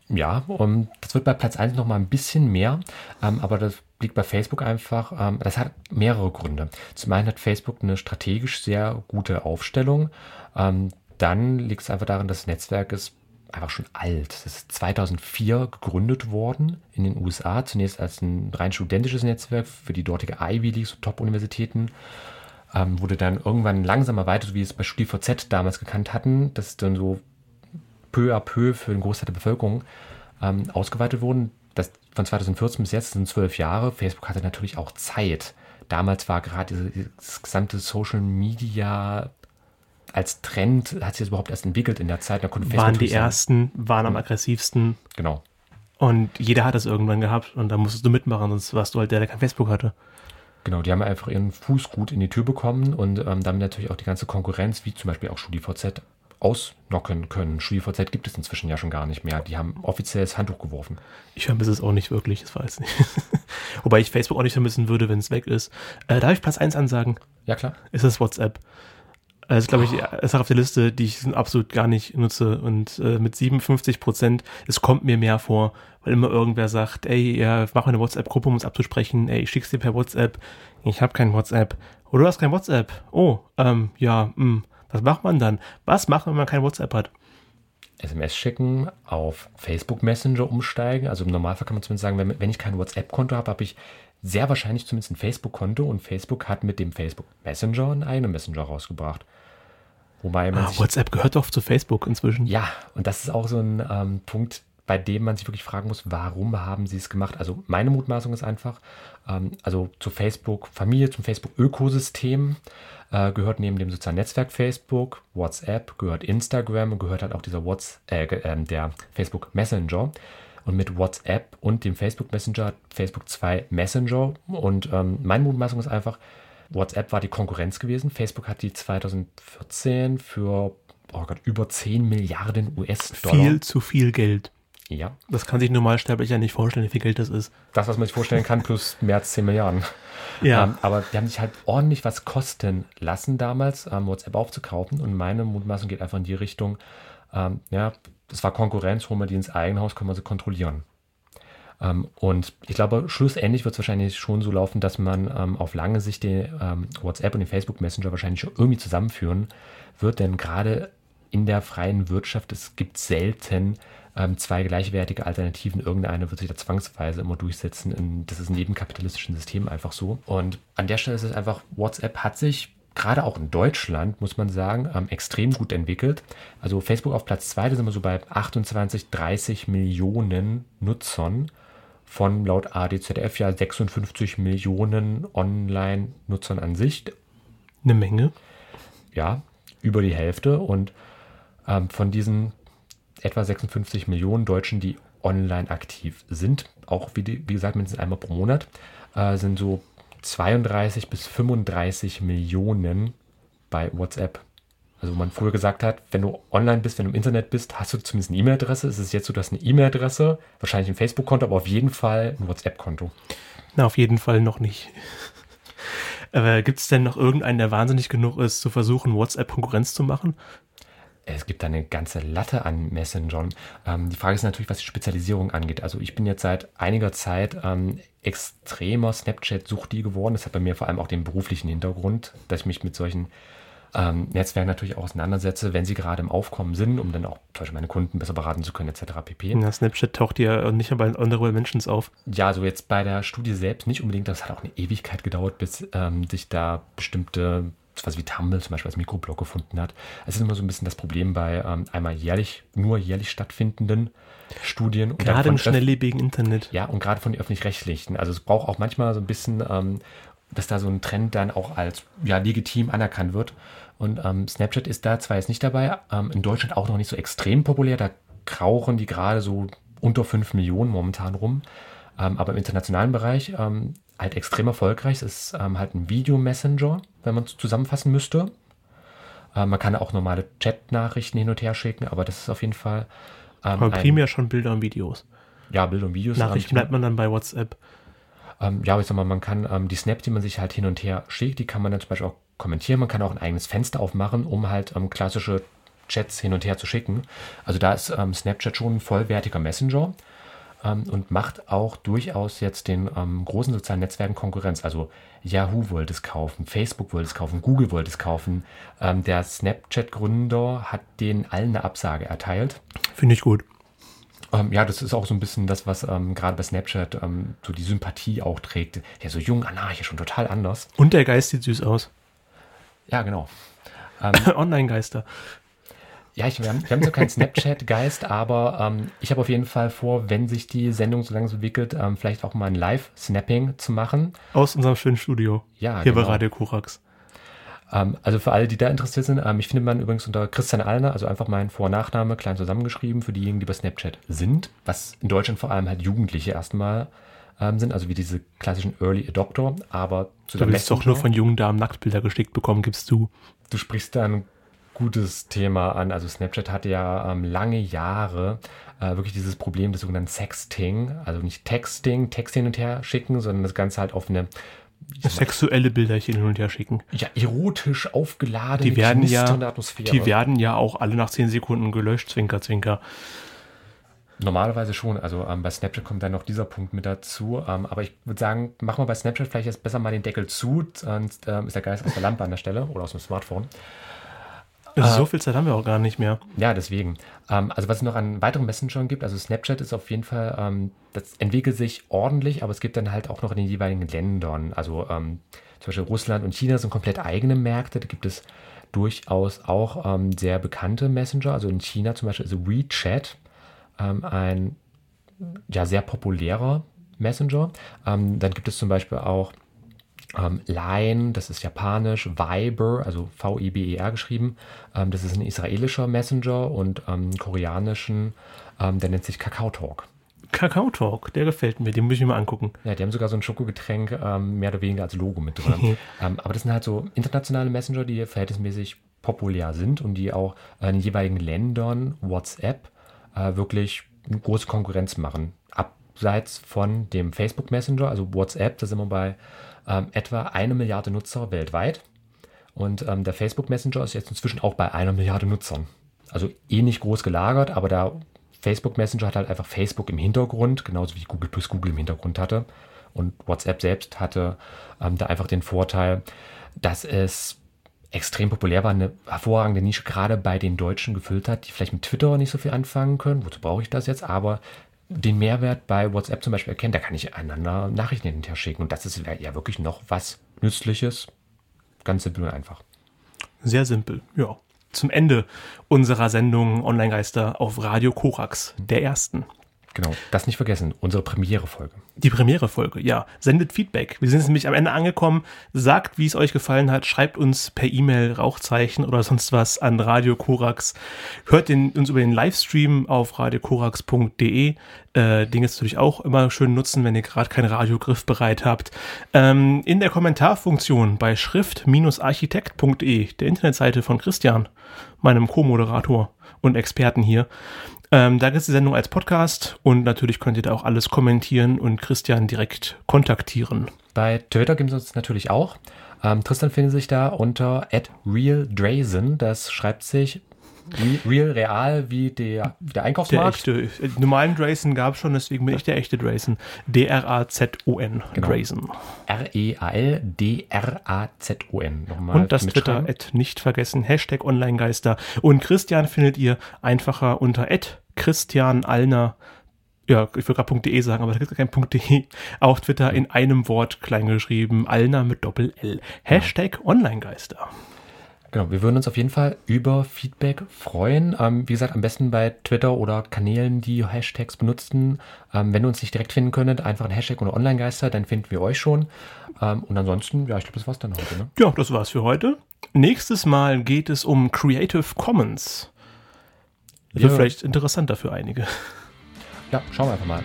C: Ja, und das wird bei Platz 1 nochmal ein bisschen mehr, ähm, aber das liegt bei Facebook einfach, ähm, das hat mehrere Gründe. Zum einen hat Facebook eine strategisch sehr gute Aufstellung, ähm, dann liegt es einfach darin, dass das Netzwerk ist einfach schon alt. Das ist 2004 gegründet worden in den USA, zunächst als ein rein studentisches Netzwerk für die dortige Ivy League, so Top-Universitäten. Ähm, wurde dann irgendwann langsamer weiter, so wie es bei StudiVZ damals gekannt hatten, das ist dann so peu à peu für den Großteil der Bevölkerung ähm, ausgeweitet wurden. Das, von 2014 bis jetzt sind zwölf Jahre. Facebook hatte natürlich auch Zeit. Damals war gerade dieses gesamte Social Media als Trend, hat sich das überhaupt erst entwickelt in der Zeit. Da
B: konnte waren die ersten, waren am mhm. aggressivsten.
C: Genau.
B: Und jeder hat das irgendwann gehabt und da musstest du mitmachen, sonst warst du halt der, der kein Facebook hatte.
C: Genau, die haben einfach ihren Fuß gut in die Tür bekommen und ähm, damit natürlich auch die ganze Konkurrenz, wie zum Beispiel auch StudiVZ, ausnocken können. StudiVZ gibt es inzwischen ja schon gar nicht mehr. Die haben offiziell das Handtuch geworfen.
B: Ich vermisse es auch nicht wirklich, das weiß ich nicht. (laughs) Wobei ich Facebook auch nicht vermissen würde, wenn es weg ist. Äh, darf ich Platz 1 ansagen?
C: Ja, klar.
B: Ist das WhatsApp. Das ist, glaube ich, oh. ist auch auf der Liste, die ich absolut gar nicht nutze. Und äh, mit 57 Prozent, es kommt mir mehr vor, weil immer irgendwer sagt, ey, ja, mach eine WhatsApp-Gruppe, um uns abzusprechen. Ey, ich schick's dir per WhatsApp. Ich habe kein WhatsApp. Oder du hast kein WhatsApp. Oh, ähm, ja, mh. Was macht man dann? Was macht man, wenn man kein WhatsApp hat?
C: SMS schicken, auf Facebook Messenger umsteigen. Also im Normalfall kann man zumindest sagen, wenn, wenn ich kein WhatsApp-Konto habe, habe ich sehr wahrscheinlich zumindest ein Facebook-Konto und Facebook hat mit dem Facebook Messenger einen eigenen Messenger rausgebracht.
B: Wobei man ah, WhatsApp gehört doch zu Facebook inzwischen.
C: Ja, und das ist auch so ein ähm, Punkt, bei dem man sich wirklich fragen muss, warum haben sie es gemacht? Also meine Mutmaßung ist einfach, ähm, also zu Facebook-Familie, zum Facebook-Ökosystem äh, gehört neben dem sozialen Netzwerk Facebook, WhatsApp, gehört Instagram gehört halt auch dieser WhatsApp, äh, äh, der Facebook Messenger. Und mit WhatsApp und dem Facebook Messenger hat Facebook zwei Messenger. Und ähm, meine Mutmaßung ist einfach, WhatsApp war die Konkurrenz gewesen. Facebook hat die 2014 für oh Gott, über 10 Milliarden US-Dollar.
B: Viel zu viel Geld.
C: Ja.
B: Das kann sich Normalsterblicher nicht vorstellen, wie viel Geld das ist.
C: Das, was man sich vorstellen kann, plus mehr als 10 Milliarden. Ja. Ähm, aber die haben sich halt ordentlich was kosten lassen damals, ähm, WhatsApp aufzukaufen. Und meine Mutmaßung geht einfach in die Richtung, ähm, ja, das war Konkurrenz, holen wir die ins eigene Haus, können wir sie kontrollieren. Ähm, und ich glaube, schlussendlich wird es wahrscheinlich schon so laufen, dass man ähm, auf lange Sicht den ähm, WhatsApp und den Facebook Messenger wahrscheinlich irgendwie zusammenführen wird, denn gerade in der freien Wirtschaft, es gibt selten ähm, zwei gleichwertige Alternativen. Irgendeine wird sich da zwangsweise immer durchsetzen. In, das ist in jedem kapitalistischen System einfach so. Und an der Stelle ist es einfach, WhatsApp hat sich gerade auch in Deutschland, muss man sagen, ähm, extrem gut entwickelt. Also Facebook auf Platz 2, da sind wir so bei 28, 30 Millionen Nutzern. von laut ADZF ja 56 Millionen Online-Nutzern an sich.
B: Eine Menge.
C: Ja, über die Hälfte. Und ähm, von diesen etwa 56 Millionen Deutschen, die online aktiv sind, auch wie, die, wie gesagt mindestens einmal pro Monat, äh, sind so 32 bis 35 Millionen bei WhatsApp. Also wo man früher gesagt hat, wenn du online bist, wenn du im Internet bist, hast du zumindest eine E-Mail-Adresse. Es ist jetzt so, dass eine E-Mail-Adresse, wahrscheinlich ein Facebook-Konto, aber auf jeden Fall ein WhatsApp-Konto.
B: Na, auf jeden Fall noch nicht. Aber gibt es denn noch irgendeinen, der wahnsinnig genug ist, zu versuchen, WhatsApp Konkurrenz zu machen?
C: Es gibt eine ganze Latte an Messengern. Ähm, die Frage ist natürlich, was die Spezialisierung angeht. Also ich bin jetzt seit einiger Zeit ähm, extremer Snapchat-Suchti geworden. Das hat bei mir vor allem auch den beruflichen Hintergrund, dass ich mich mit solchen ähm, Netzwerken natürlich auch auseinandersetze, wenn sie gerade im Aufkommen sind, um dann auch zum Beispiel meine Kunden besser beraten zu können, etc. pp.
B: Ja, Snapchat taucht ja nicht bei Honorable Mentions auf.
C: Ja, so jetzt bei der Studie selbst nicht unbedingt. Das hat auch eine Ewigkeit gedauert, bis ähm, sich da bestimmte was wie Tumble zum Beispiel als Mikroblog gefunden hat. Es ist immer so ein bisschen das Problem bei ähm, einmal jährlich, nur jährlich stattfindenden Studien.
B: Und gerade im schnelllebigen Internet.
C: Ja, und gerade von den öffentlich-rechtlichen. Also es braucht auch manchmal so ein bisschen, ähm, dass da so ein Trend dann auch als ja, legitim anerkannt wird. Und ähm, Snapchat ist da zwar jetzt nicht dabei, ähm, in Deutschland auch noch nicht so extrem populär. Da krauchen die gerade so unter 5 Millionen momentan rum. Ähm, aber im internationalen Bereich ähm, halt extrem erfolgreich. Es ist ähm, halt ein Video-Messenger, wenn man es zusammenfassen müsste. Äh, man kann auch normale Chat-Nachrichten hin und her schicken, aber das ist auf jeden Fall.
B: Ähm, aber primär ein, schon Bilder und Videos.
C: Ja, Bilder und Videos.
B: Nachrichten bleibt man dann bei WhatsApp.
C: Ähm, ja, aber ich sag mal, man kann ähm, die Snaps, die man sich halt hin und her schickt, die kann man dann zum Beispiel auch kommentieren. Man kann auch ein eigenes Fenster aufmachen, um halt ähm, klassische Chats hin und her zu schicken. Also da ist ähm, Snapchat schon ein vollwertiger Messenger ähm, und macht auch durchaus jetzt den ähm, großen sozialen Netzwerken Konkurrenz. Also Yahoo wollte es kaufen, Facebook wollte es kaufen, Google wollte es kaufen. Ähm, der Snapchat-Gründer hat denen allen eine Absage erteilt.
B: Finde ich gut.
C: Ähm, ja, das ist auch so ein bisschen das, was ähm, gerade bei Snapchat ähm, so die Sympathie auch trägt. Ja, so jung, anarchisch und total anders.
B: Und der Geist sieht süß aus.
C: Ja, genau. (laughs)
B: Online-Geister.
C: Ja, ich, wir, haben, wir haben so keinen Snapchat-Geist, aber ähm, ich habe auf jeden Fall vor, wenn sich die Sendung so langsam entwickelt, ähm, vielleicht auch mal ein Live-Snapping zu machen.
B: Aus unserem schönen Studio.
C: Ja,
B: Hier genau. bei Radio Korax.
C: Ähm, also für alle, die da interessiert sind, ähm, ich finde man übrigens unter Christian Allner, also einfach mein Vor- und Nachname klein zusammengeschrieben, für diejenigen, die bei Snapchat sind, was in Deutschland vor allem halt Jugendliche erstmal ähm, sind, also wie diese klassischen Early Adopter, aber
B: zu Du willst doch nur von jungen Damen Nacktbilder geschickt bekommen, gibst du.
C: Du sprichst dann gutes Thema an. Also Snapchat hatte ja ähm, lange Jahre äh, wirklich dieses Problem des sogenannten Sexting. Also nicht Texting, Text hin und her schicken, sondern das Ganze halt auf eine
B: sexuelle Bilderchen hin und her schicken.
C: Ja, erotisch aufgeladen.
B: Die werden ja, die werden ja auch alle nach 10 Sekunden gelöscht, Zwinker, Zwinker.
C: Normalerweise schon. Also ähm, bei Snapchat kommt dann noch dieser Punkt mit dazu. Ähm, aber ich würde sagen, machen wir bei Snapchat vielleicht jetzt besser mal den Deckel zu, sonst ähm, ist der Geist aus der Lampe an der Stelle oder aus dem Smartphone.
B: Also so viel Zeit haben wir auch gar nicht mehr.
C: Ja, deswegen. Ähm, also was es noch an weiteren Messengern gibt, also Snapchat ist auf jeden Fall, ähm, das entwickelt sich ordentlich, aber es gibt dann halt auch noch in den jeweiligen Ländern, also ähm, zum Beispiel Russland und China sind komplett eigene Märkte, da gibt es durchaus auch sehr bekannte Messenger, also in China zum Beispiel ist WeChat ein ja, sehr populärer Messenger. Dann gibt es zum Beispiel auch ähm, Line, das ist japanisch, Viber, also V-I-B-E-R geschrieben, ähm, das ist ein israelischer Messenger und ähm, koreanischen, ähm, der nennt sich Kakao Talk.
B: Kakao Talk, der gefällt mir, den muss ich mir mal angucken.
C: Ja, die haben sogar so ein Schokogetränk ähm, mehr oder weniger als Logo mit drin. (laughs) Ähm, aber das sind halt so internationale Messenger, die verhältnismäßig populär sind und die auch in den jeweiligen Ländern WhatsApp äh, wirklich eine große Konkurrenz machen. Abseits von dem Facebook Messenger, also WhatsApp, da sind wir bei ähm, etwa eine Milliarde Nutzer weltweit. Und ähm, der Facebook Messenger ist jetzt inzwischen auch bei einer Milliarde Nutzern. Also ähnlich groß gelagert, aber der Facebook Messenger hat halt einfach Facebook im Hintergrund, genauso wie Google plus Google im Hintergrund hatte. Und WhatsApp selbst hatte ähm, da einfach den Vorteil, dass es extrem populär war, eine hervorragende Nische gerade bei den Deutschen gefüllt hat, die vielleicht mit Twitter nicht so viel anfangen können. Wozu brauche ich das jetzt? Aber den Mehrwert bei WhatsApp zum Beispiel erkennen, da kann ich einander Nachrichten hinterher schicken. Und das ist ja wirklich noch was Nützliches. Ganz simpel und einfach.
B: Sehr simpel, ja. Zum Ende unserer Sendung Online-Geister auf Radio Korax, der ersten.
C: Genau, das nicht vergessen, unsere Premiere-Folge.
B: Die Premiere-Folge, ja. Sendet Feedback. Wir sind nämlich am Ende angekommen. Sagt, wie es euch gefallen hat. Schreibt uns per E-Mail, Rauchzeichen oder sonst was an Radio Korax. Hört den, uns über den Livestream auf radiokorax.de. Äh, den jetzt natürlich auch immer schön nutzen, wenn ihr gerade keinen Radiogriff bereit habt. Ähm, in der Kommentarfunktion bei schrift-architekt.de, der Internetseite von Christian, meinem Co-Moderator und Experten hier, ähm, da gibt es die Sendung als Podcast und natürlich könnt ihr da auch alles kommentieren und Christian direkt kontaktieren.
C: Bei Twitter gibt es uns natürlich auch. Ähm, Tristan findet sich da unter @realdrazen. Das schreibt sich Real, real wie der, wie der Einkaufsmarkt.
B: Der echte. Normalen Drayson gab es schon, deswegen bin ich der echte Drayson. D-R-A-Z-O-N.
C: Genau.
B: Drayson.
C: R-E-A-L-D-R-A-Z-O-N.
B: Und das Twitter, Ad nicht vergessen, Hashtag Onlinegeister. Und Christian findet ihr einfacher unter Ad Christian Allner ja, ich würde gerade .de sagen, aber da gibt es kein .de, auf Twitter in einem Wort kleingeschrieben, Alner mit Doppel-L. Hashtag Onlinegeister.
C: Genau, wir würden uns auf jeden Fall über Feedback freuen. Ähm, wie gesagt, am besten bei Twitter oder Kanälen, die Hashtags benutzen. Ähm, wenn ihr uns nicht direkt finden könntet, einfach ein Hashtag oder Online-Geister, dann finden wir euch schon. Ähm, und ansonsten, ja, ich glaube, das war's dann heute. Ne?
B: Ja, das war's für heute. Nächstes Mal geht es um Creative Commons. Wird ja. vielleicht interessanter für einige.
C: Ja, schauen wir einfach mal.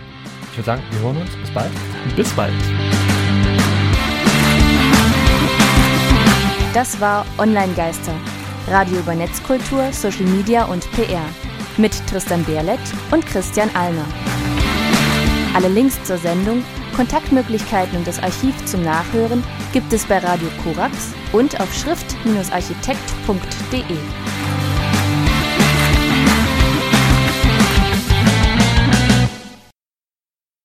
C: Ich würde sagen, wir hören uns. Bis bald.
B: Bis bald.
A: Das war Online Geister, Radio über Netzkultur, Social Media und PR mit Tristan Berlet und Christian Alner. Alle Links zur Sendung, Kontaktmöglichkeiten und das Archiv zum Nachhören gibt es bei Radio Korax und auf schrift-architekt.de.